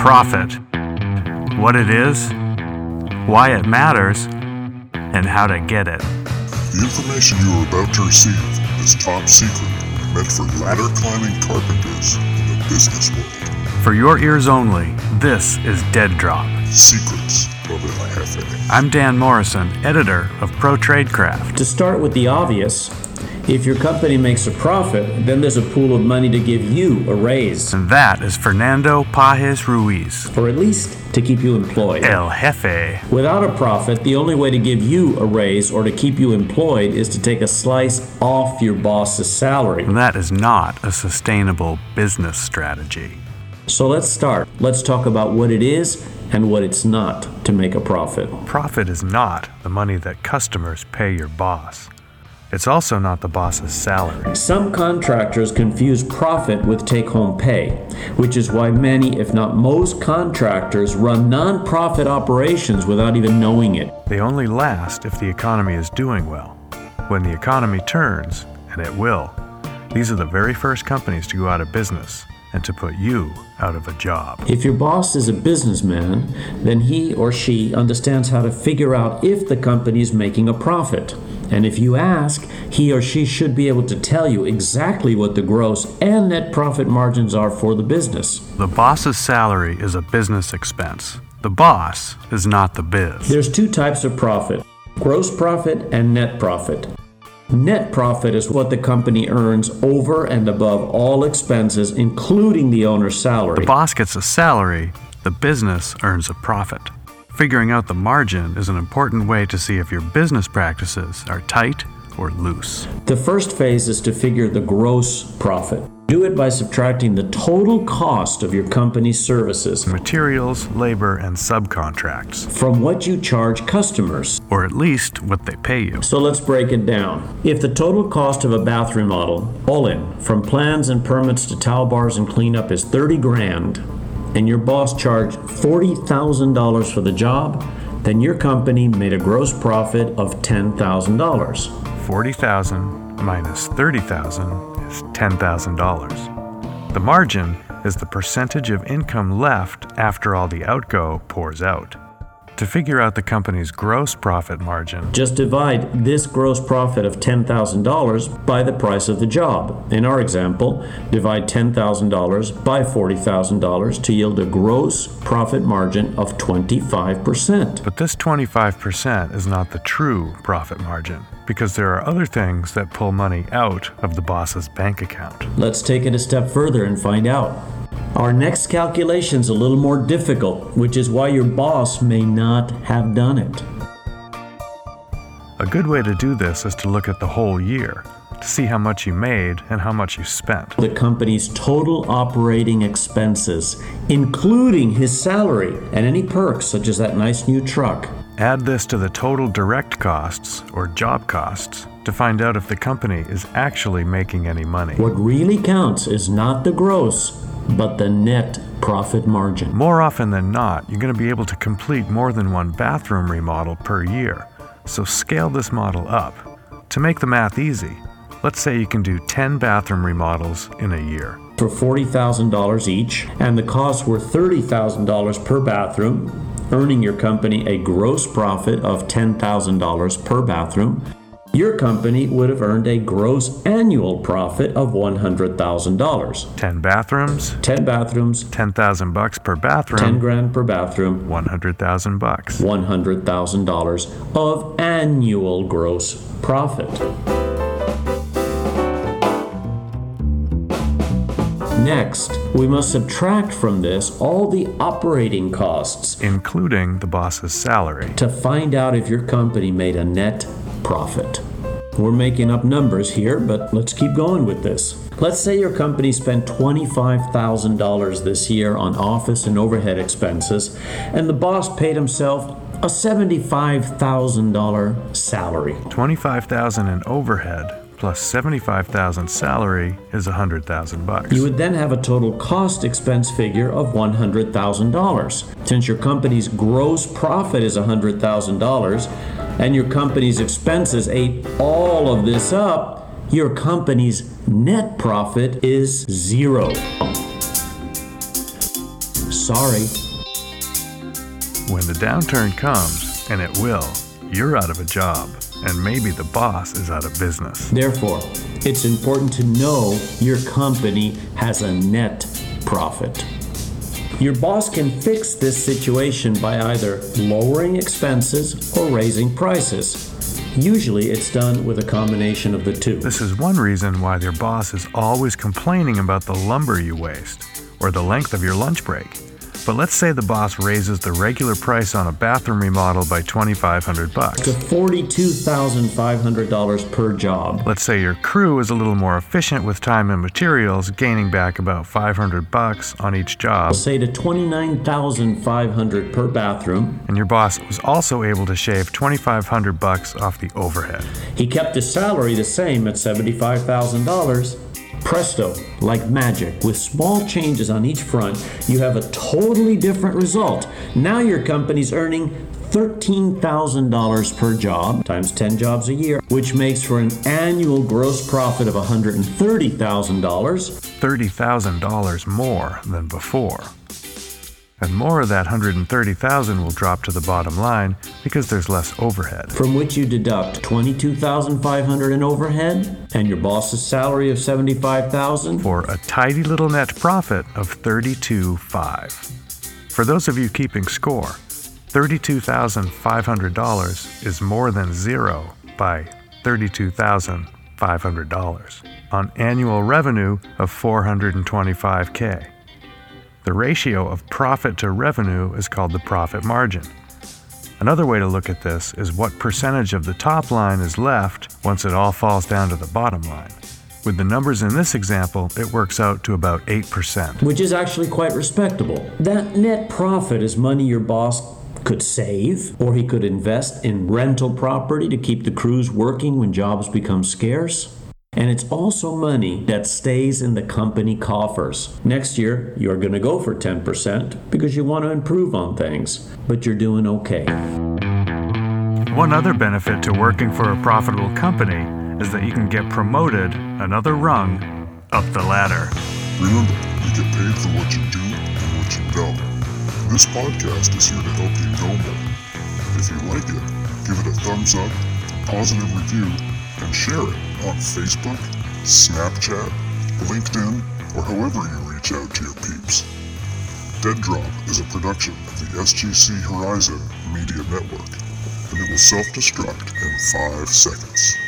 Profit. What it is, why it matters, and how to get it. The information you are about to receive is top secret meant for ladder climbing carpenters in the business world. For your ears only, this is Dead Drop. Secrets of El Jefe. I'm Dan Morrison, editor of Pro Tradecraft. To start with the obvious, if your company makes a profit, then there's a pool of money to give you a raise, And that is Fernando Pagés Ruiz, or at least to keep you employed. El Jefe. Without a profit, the only way to give you a raise or to keep you employed is to take a slice off your boss's salary. And That is not a sustainable business strategy. So let's start. Let's talk about what it is and what it's not to make a profit. Profit is not the money that customers pay your boss. It's also not the boss's salary. Some contractors confuse profit with take home pay, which is why many, if not most, contractors run non profit operations without even knowing it. They only last if the economy is doing well. When the economy turns, and it will, these are the very first companies to go out of business and to put you out of a job. If your boss is a businessman, then he or she understands how to figure out if the company is making a profit. And if you ask, he or she should be able to tell you exactly what the gross and net profit margins are for the business. The boss's salary is a business expense. The boss is not the biz. There's two types of profit gross profit and net profit. Net profit is what the company earns over and above all expenses, including the owner's salary. The boss gets a salary, the business earns a profit. Figuring out the margin is an important way to see if your business practices are tight or loose. The first phase is to figure the gross profit. Do it by subtracting the total cost of your company's services Materials, labor, and subcontracts, from what you charge customers. or at least what they pay you. So let's break it down. If the total cost of a bathroom remodel, all in, from plans and permits to towel bars and cleanup, is 30 grand, and your boss charged $40,000 for the job, then your company made a gross profit of $10,000. 40,000 minus 30,000 is $10,000. The margin is the percentage of income left after all the outgo pours out. To figure out the company's gross profit margin, Just divide this gross profit of $10,000 by the price of the job. In our example, divide $10,000 by $40,000 to yield a gross profit margin of 25%. but this 25% is not the true profit margin because there are other things that pull money out of the boss's bank account. Let's take it a step further and find out. Our next calculation is a little more difficult, which is why your boss may not have done it. A good way to do this is to look at the whole year to see how much you made and how much you spent. The company's total operating expenses, including his salary and any perks such as that nice new truck. Add this to the total direct costs, or job costs, to find out if the company is actually making any money. What really counts is not the gross, but the net profit margin. More often than not, you're going to be able to complete more than one bathroom remodel per year. So scale this model up. To make the math easy, let's say you can do 10 bathroom remodels in a year. For $40,000 each, and the costs were $30,000 per bathroom, earning your company a gross profit of $10,000 per bathroom, your company would have earned a gross annual profit of $100,000. 10 bathrooms, 10 bathrooms, 10,000 bucks per bathroom, 10 bathroom, grand per bathroom, 100,000 bucks. $100,000 of annual gross profit. Next, we must subtract from this all the operating costs including the boss's salary. to find out if your company made a net profit. We're making up numbers here, but let's keep going with this. Let's say your company spent $25,000 this year on office and overhead expenses, and the boss paid himself a $75,000 salary. 25,000 in overhead plus 75,000 salary is 100,000 bucks. You would then have a total cost expense figure of $100,000. Since your company's gross profit is $100,000 and your company's expenses ate all of this up, your company's net profit is zero. Sorry. When the downturn comes, and it will, you're out of a job, and maybe the boss is out of business. Therefore, it's important to know your company has a net profit. Your boss can fix this situation by either lowering expenses or raising prices. Usually, it's done with a combination of the two. This is one reason why your boss is always complaining about the lumber you waste or the length of your lunch break. But let's say the boss raises the regular price on a bathroom remodel by 2500 bucks. To $42,500 per job. Let's say your crew is a little more efficient with time and materials, gaining back about 500 bucks on each job. Say to 29,500 per bathroom. And your boss was also able to shave 2500 bucks off the overhead. He kept his salary the same at $75,000. Presto, like magic, with small changes on each front, you have a totally different result. Now your company's earning $13,000 per job times 10 jobs a year, which makes for an annual gross profit of $130,000. $30,000 more than before. And more of that 130,000 will drop to the bottom line because there's less overhead. From which you deduct 22,500 in overhead and your boss's salary of 75,000 for a tidy little net profit of 32.5. For those of you keeping score, $32,500 is more than zero by $32,500 on annual revenue of 425k. The ratio of profit to revenue is called the profit margin. Another way to look at this is what percentage of the top line is left once it all falls down to the bottom line. With the numbers in this example, it works out to about 8%. Which is actually quite respectable. That net profit is money your boss could save, or he could invest in rental property to keep the crews working when jobs become scarce. And it's also money that stays in the company coffers. Next year, you're going to go for 10% because you want to improve on things, but you're doing okay. One other benefit to working for a profitable company is that you can get promoted another rung up the ladder. Remember, you get paid for what you do and what you don't. This podcast is here to help you know more. If you like it, give it a thumbs up, positive review, and share it on Facebook, Snapchat, LinkedIn, or however you reach out to your peeps. Dead Drop is a production of the SGC Horizon Media Network, and it will self destruct in five seconds.